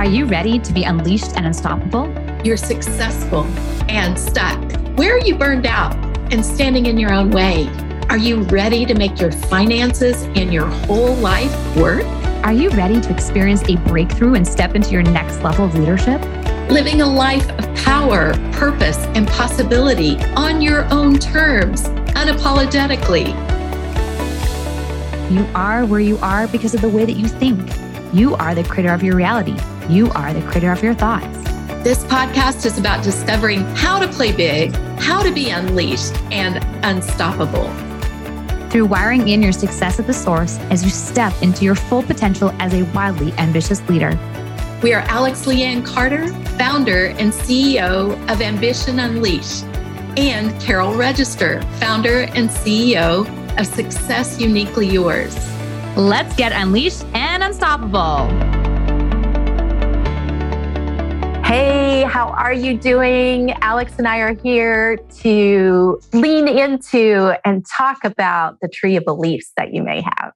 Are you ready to be unleashed and unstoppable? You're successful and stuck. Where are you burned out and standing in your own way? Are you ready to make your finances and your whole life work? Are you ready to experience a breakthrough and step into your next level of leadership? Living a life of power, purpose, and possibility on your own terms, unapologetically. You are where you are because of the way that you think. You are the creator of your reality. You are the creator of your thoughts. This podcast is about discovering how to play big, how to be unleashed and unstoppable. Through wiring in your success at the source as you step into your full potential as a wildly ambitious leader. We are Alex Lianne Carter, founder and CEO of Ambition Unleashed, and Carol Register, founder and CEO of Success Uniquely Yours. Let's get unleashed and unstoppable. Hey, how are you doing? Alex and I are here to lean into and talk about the tree of beliefs that you may have.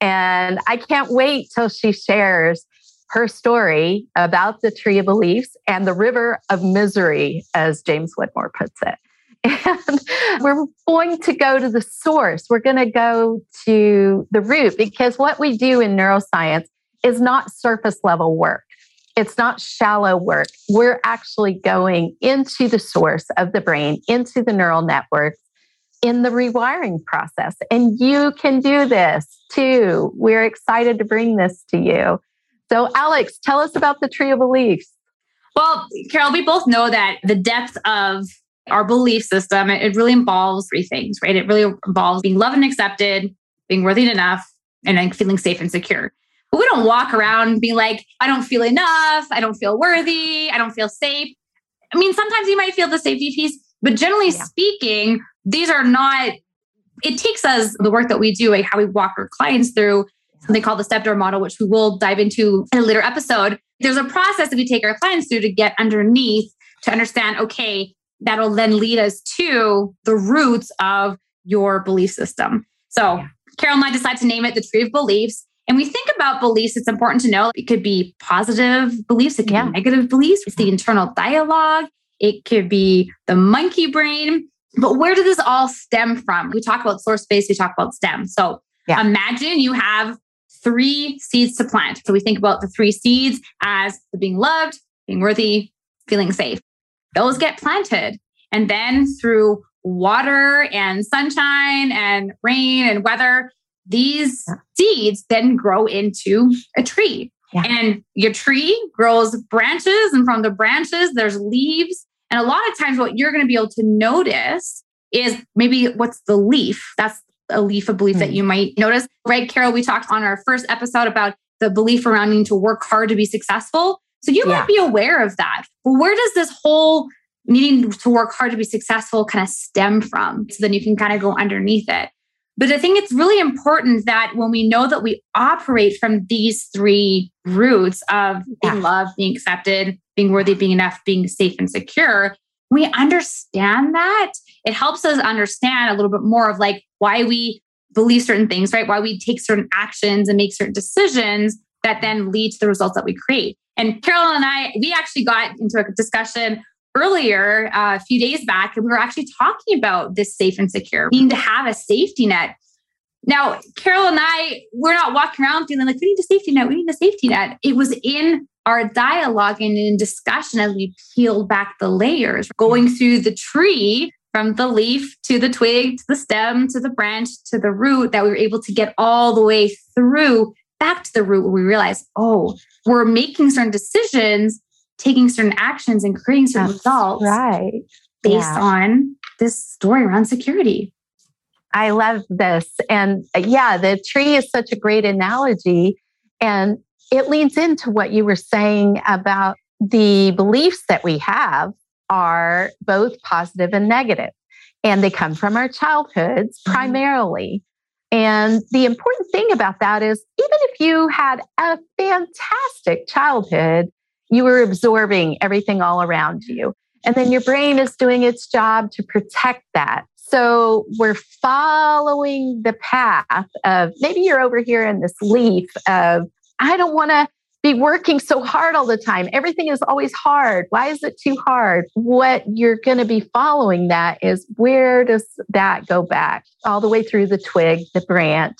And I can't wait till she shares her story about the tree of beliefs and the river of misery, as James Whitmore puts it. And we're going to go to the source. We're going to go to the root because what we do in neuroscience is not surface level work. It's not shallow work. We're actually going into the source of the brain, into the neural networks in the rewiring process. And you can do this too. We're excited to bring this to you. So, Alex, tell us about the tree of beliefs. Well, Carol, we both know that the depth of our belief system, it, really involves three things, right? It really involves being loved and accepted, being worthy enough, and then feeling safe and secure. But we don't walk around being like, I don't feel enough, I don't feel worthy, I don't feel safe. I mean, sometimes you might feel the safety piece, but generally yeah. speaking, these are not, it takes us the work that we do, like how we walk our clients through something called the step door model, which we will dive into in a later episode. There's a process that we take our clients through to get underneath to understand, okay, that'll then lead us to the roots of your belief system. So Carol and I decided to name it the tree of beliefs. And we think about beliefs, it's important to know it could be positive beliefs, it could yeah. be negative beliefs, it's the internal dialogue, it could be the monkey brain. But where does this all stem from? We talk about source space, we talk about stem. So yeah. imagine you have three seeds to plant. So we think about the three seeds as being loved, being worthy, feeling safe. Those get planted. And then through water and sunshine and rain and weather, these yeah. seeds then grow into a tree. Yeah. And your tree grows branches, and from the branches, there's leaves. And a lot of times, what you're going to be able to notice is maybe what's the leaf. That's a leaf of belief mm. that hmm. you might notice. Right, Carol, we talked on our first episode about the belief around needing to work hard to be successful. So you yeah. might be aware of that. But where does this whole needing to work hard to be successful kind of stem from? So then you can kind of go underneath it. But I think it's really important that when we know that we operate from these three roots of being yeah. loved, being accepted, being worthy, being enough, being safe and secure, we understand that, it helps us understand a little bit more of like why we believe certain things, right? Why we take certain actions and make certain decisions that then lead to the results that we create. And Carol and I, we actually got into a discussion earlier uh, a few days back, and we were actually talking about this safe and secure, needing to have a safety net. Now, Carol and I, we're not walking around feeling like we need a safety net, we need a safety net. It was in our dialogue and in discussion as we peeled back the layers, going through the tree from the leaf to the twig to the stem to the branch to the root, that we were able to get all the way through back to the root where we realized, oh, we're making certain decisions taking certain actions and creating certain That's results right. based yeah. on this story around security. I love this. And uh, yeah the tree is such a great analogy. And it leads into what you were saying about the beliefs that we have are both positive and negative. And they come from our childhoods mm-hmm. primarily. And the important thing about that is even if you had a fantastic childhood you were absorbing everything all around you. And then your brain is doing its job to protect that. So we're following the path of maybe you're over here in this leaf of, I don't want to be working so hard all the time? Everything is always hard. Why is it too hard? What you're going to be following that is where does that go back? All the way through the twig, the branch,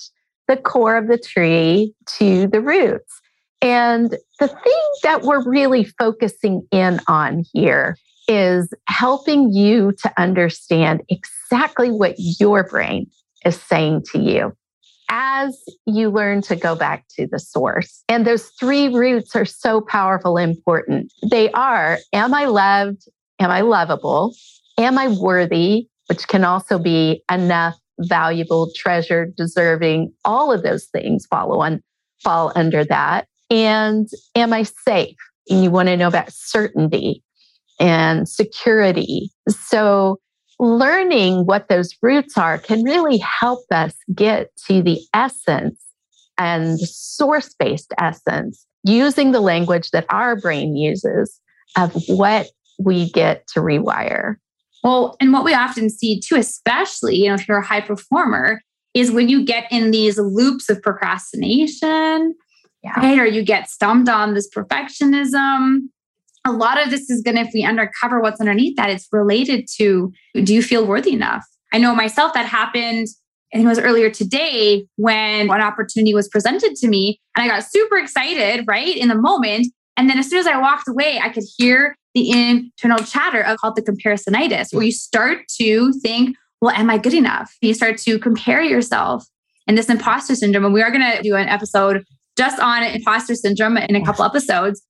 the core of the tree to the roots. And the thing that we're really focusing in on here is helping you to understand exactly what your brain is saying to you as you learn to go back to the source. And those three roots are so powerful and important. They are Am I loved? Am I lovable? Am I worthy? Which can also be enough, valuable, treasured, deserving. All of those things follow on, fall under that. And am I safe? And you want to know about certainty and security. So learning what those roots are can really help us get to the essence and source based essence using the language that our brain uses of what we get to rewire. Well, and what we often see too, especially you know, if you're a high performer, is when you get in these loops of procrastination, yeah. right? Or you get stumped on this perfectionism, a lot of this is going to, if we uncover what's underneath that, it's related to do you feel worthy enough? I know myself that happened, I think it was earlier today when an opportunity was presented to me and I got super excited, right, in the moment. And then as soon as I walked away, I could hear the internal chatter of called the comparisonitis, where you start to think, well, am I good enough? You start to compare yourself and this imposter syndrome. And we are going to do an episode just on imposter syndrome in a couple episodes.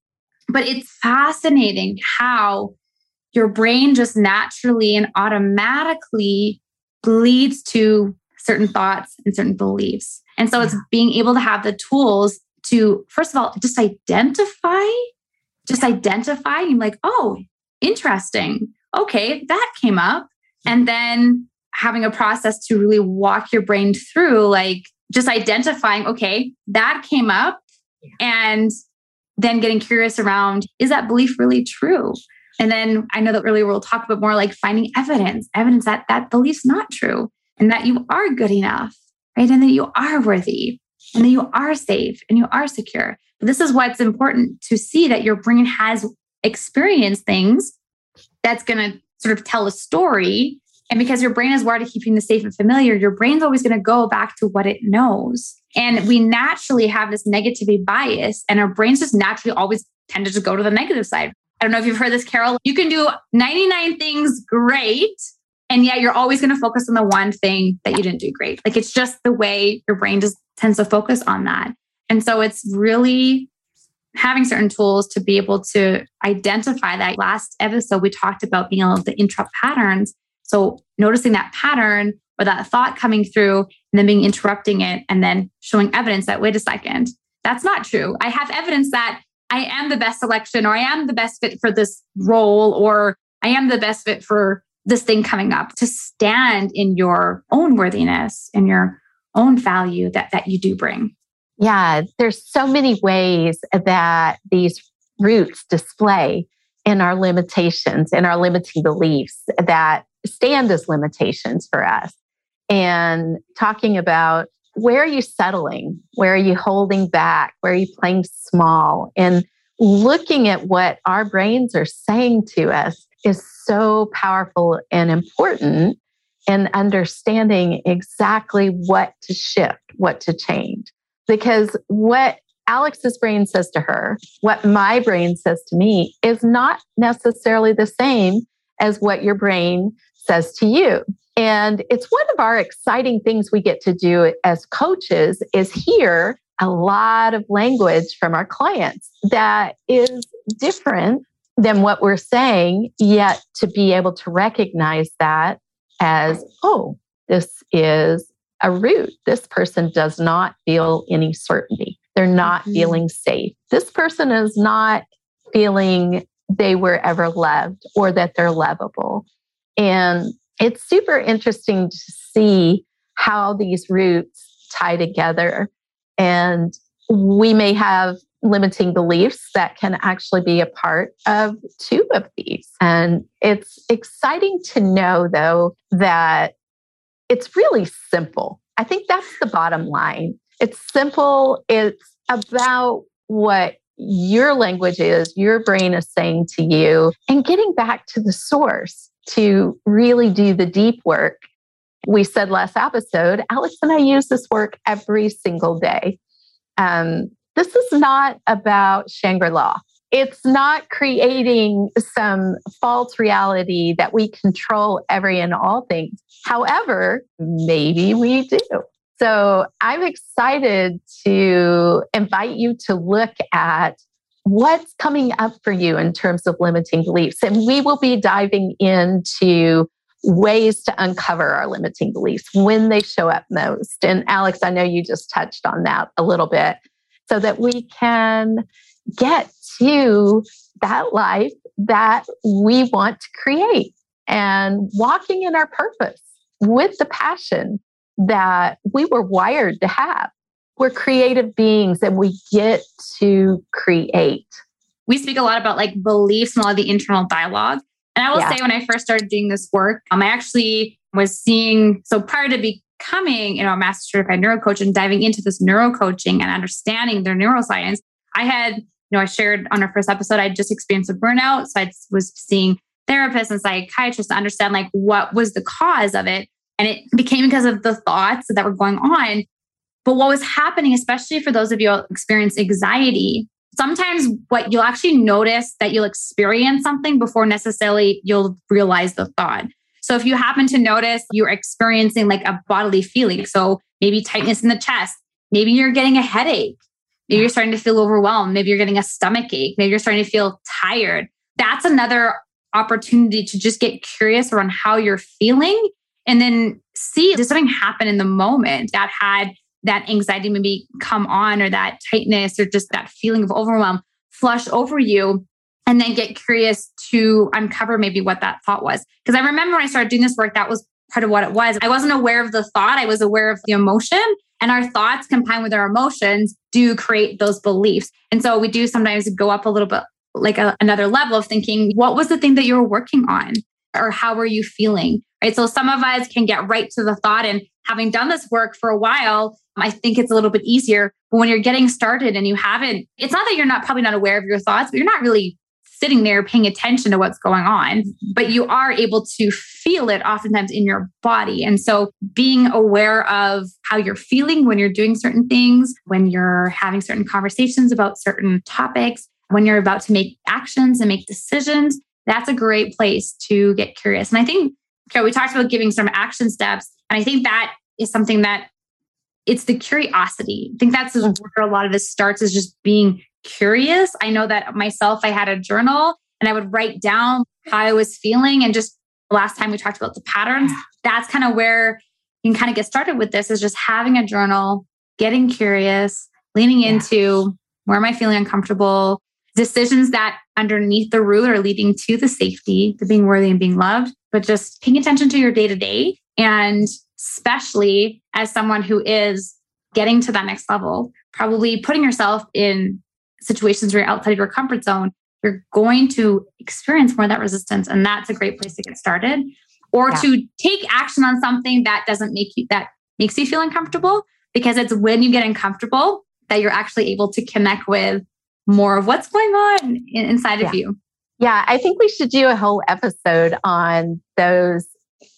But it's fascinating how your brain just naturally and automatically leads to certain thoughts and certain beliefs. And so it's being able to have the tools to, first of all, just identify, just identify. And like, oh, interesting. Okay, that came up. And then having a process to really walk your brain through, like just identifying, okay, that came up. And then getting curious around is that belief really true? And then I know that earlier we'll talk about more like finding evidence, evidence that that belief's not true and that you are good enough, right? And that you are worthy and that you are safe and you are secure. But this is what's important to see that your brain has experienced things that's going to sort of tell a story. And because your brain is wired to keeping the safe and familiar, your brain's always going to go back to what it knows. And we naturally have this negativity bias, and our brains just naturally always tend to just go to the negative side. I don't know if you've heard this, Carol. You can do 99 things great, and yet you're always going to focus on the one thing that you didn't do great. Like it's just the way your brain just tends to focus on that. And so it's really having certain tools to be able to identify that. Last episode, we talked about being able to interrupt patterns. So noticing that pattern or that thought coming through and then being interrupting it and then showing evidence that, wait a second, that's not true. I have evidence that I am the best selection or I am the best fit for this role or I am the best fit for this thing coming up to stand in your own worthiness and your own value that, that you do bring. Yeah, there's so many ways that these roots display in our limitations and our limiting beliefs that stand as limitations for us and talking about where are you settling? Where are you holding back? Where are you playing small? And looking at what our brains are saying to us is so powerful and important and understanding exactly what to shift, what to change. Because what Alex's brain says to her, what my brain says to me, is not necessarily the same as what your brain says to you. And it's one of our exciting things we get to do as coaches is hear a lot of language from our clients that is different than what we're saying, yet to be able to recognize that as, oh, this is a root. This person does not feel any certainty. They're not mm-hmm. feeling safe. This person is not feeling they were ever loved or that they're lovable. And it's super interesting to see how these roots tie together. And we may have limiting beliefs that can actually be a part of two of these. And it's exciting to know, though, that it's really simple. I think that's the bottom line. It's simple, it's about what your language is, your brain is saying to you, and getting back to the source to really do the deep work. We said last episode, Alex and I use this work every single day. Um, this is not about Shangri La. It's not creating some false reality that we control every and all things. However, maybe we do. So I'm excited to invite you to look at what's coming up for you in terms of limiting beliefs. And we will be diving into ways to uncover our limiting beliefs when they show up most. And Alex, I know you just touched on that a little bit so that we can get to that life that we want to create and walking in our purpose with the passion that we were wired to have. We're creative beings and we get to create. We speak a lot about like beliefs and a lot of the internal dialogue. And I will yeah. say, when I first started doing this work, um, I actually was seeing, so prior to becoming, you know, a master certified neuro coach and diving into this neuro coaching and understanding their neuroscience, I had, you know, I shared on our first episode, I just experienced a burnout. So I was seeing therapists and psychiatrists to understand like what was the cause of it. And it became because of the thoughts that were going on. But what was happening, especially for those of you who experience anxiety, sometimes what you'll actually notice that you'll experience something before necessarily you'll realize the thought. So if you happen to notice you're experiencing like a bodily feeling, so maybe tightness in the chest, maybe you're getting a headache, maybe you're starting to feel overwhelmed, maybe you're getting a stomach ache, maybe you're starting to feel tired. That's another opportunity to just get curious around how you're feeling and then see did something happen in the moment that had that anxiety maybe come on or that tightness or just that feeling of overwhelm flush over you and then get curious to uncover maybe what that thought was. Because i remember when i started doing this work that was part of what it was. I wasn't aware of the thought. I was aware of the emotion and our thoughts combined with our emotions do create those beliefs. And so we do sometimes go up a little bit like a, another level of thinking what was the thing that you were working on or how were you feeling right? So some of us can get right to the thought. And having done this work for a while, I think it's a little bit easier. But when you're getting started and you haven't, it's not that you're not probably not aware of your thoughts, but you're not really sitting there paying attention to what's going on, but you are able to feel it oftentimes in your body. And so being aware of how you're feeling when you're doing certain things, when you're having certain conversations about certain topics, when you're about to make actions and make decisions, that's a great place to get curious. And I think okay, we talked about giving some action steps. And I think that is something that it's the curiosity. I think that's where mm-hmm. a lot of this starts is just being curious. I know that myself, I had a journal and I would write down how I was feeling. And just last time we talked about the patterns, that's kind of where you can kind of get started with this is just having a journal, getting curious, leaning yeah. into where am I feeling uncomfortable, decisions that underneath the root are leading to the safety, the being worthy and being loved, but just paying attention to your day to day. And especially as someone who is getting to that next level, probably putting yourself in situations where you're outside of your comfort zone, you're going to experience more of that resistance. And that's a great place to get started. Or yeah. to take action on something that doesn't make you, that makes you feel uncomfortable, because it's when you get uncomfortable that you're actually able to connect with more of what's going on inside yeah. of you. Yeah, I think we should do a whole episode on those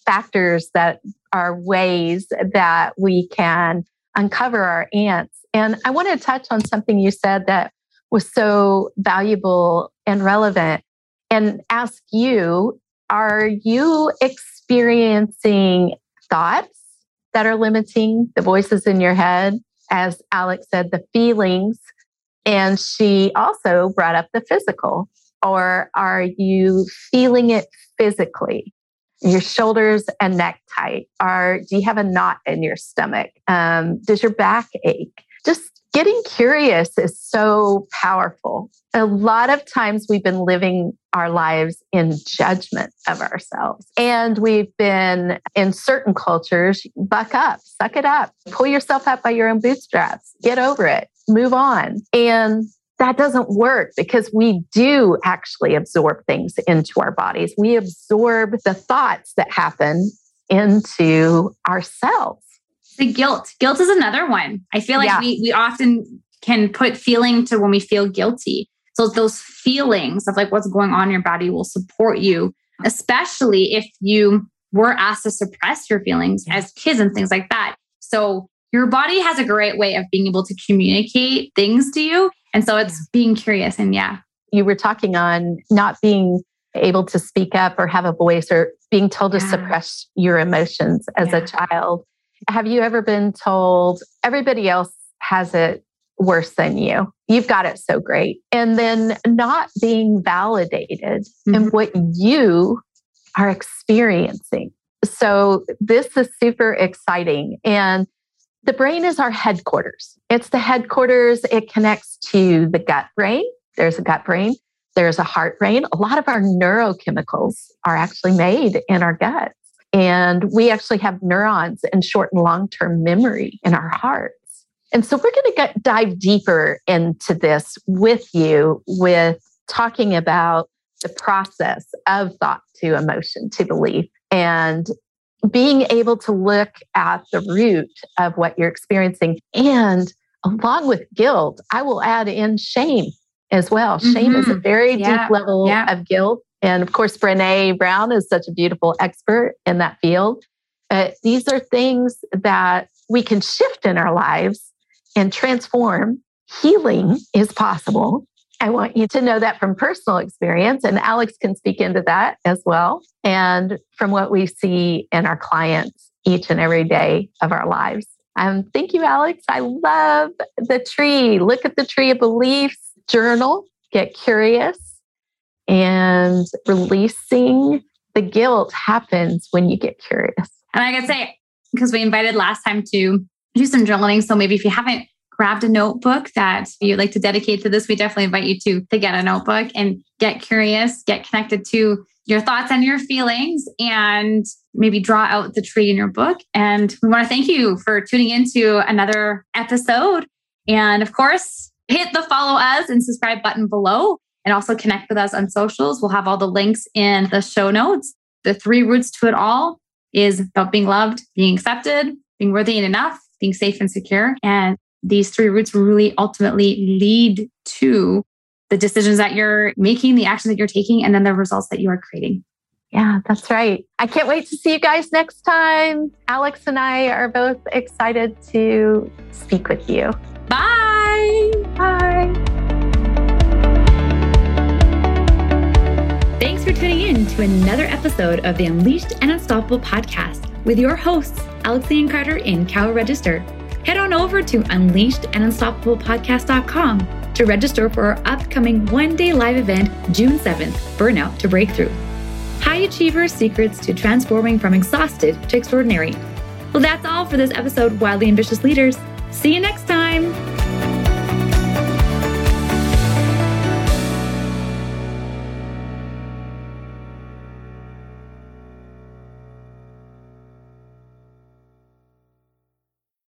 factors that are ways that we can uncover our ants. And I want to touch on something you said that was so valuable and relevant and ask you are you experiencing thoughts that are limiting the voices in your head? As Alex said, the feelings. And she also brought up the physical or are you feeling it physically? Your shoulders and neck tight? Are do you have a knot in your stomach? Um, does your back ache? Just getting curious is so powerful. A lot of times we've been living our lives in judgment of ourselves. And we've been in certain cultures, buck up, suck it up, pull yourself up by your own bootstraps, get over it, move on. And that doesn't work because we do actually absorb things into our bodies. We absorb the thoughts that happen into ourselves. The guilt. Guilt is another one. I feel like yeah. we we often can put feeling to when we feel guilty. So those feelings of like what's going on in your body will support you, especially if you were asked to suppress your feelings as kids and things like that. So your body has a great way of being able to communicate things to you. And so it's being curious and yeah. You were talking on not being able to speak up or have a voice or being told yeah. to suppress your emotions as yeah. a child. Have you ever been told everybody else has it worse than you? You've got it so great. And then not being validated mm-hmm. in what you are experiencing. So, this is super exciting. And the brain is our headquarters. It's the headquarters. It connects to the gut brain. There's a gut brain. There's a heart brain. A lot of our neurochemicals are actually made in our guts. And we actually have neurons and short and long term memory in our hearts. And so we're going to get, dive deeper into this with you with talking about the process of thought to emotion to belief and being able to look at the root of what you're experiencing. And along with guilt, I will add in shame as well. Mm-hmm. Shame is a mm-hmm. very yeah. deep level yeah. of guilt. And of course, Brene Brown is such a beautiful expert in that field. But these are things that we can shift in our lives and transform. Healing is possible. I want you to know that from personal experience, and Alex can speak into that as well. And from what we see in our clients each and every day of our lives. Um, thank you, Alex. I love the tree. Look at the tree of beliefs, journal, get curious, and releasing the guilt happens when you get curious. And I can say, because we invited last time to do some journaling. So maybe if you haven't grabbed a notebook that you'd like to dedicate to this, we definitely invite you to, to get a notebook and get curious, get connected to your thoughts and your feelings, and maybe draw out the tree in your book. And we want to thank you for tuning into another episode. And of course, hit the follow us and subscribe button below and also connect with us on socials. We'll have all the links in the show notes. The three roots to it all is about being loved, being accepted, being worthy and enough, being safe and secure, and these three roots really ultimately lead to the decisions that you're making, the actions that you're taking, and then the results that you are creating. Yeah, that's right. I can't wait to see you guys next time. Alex and I are both excited to speak with you. Bye. Bye. Thanks for tuning in to another episode of the Unleashed and Unstoppable podcast with your hosts, Alex Lianne Carter and Carol Register head on over to unleashedandunstoppablepodcast.com to register for our upcoming one day live event, June 7th, Burnout to Breakthrough. High Achievers Secrets to Transforming from Exhausted to Extraordinary. Well, that's all for this episode, Wildly Ambitious Leaders. See you next time.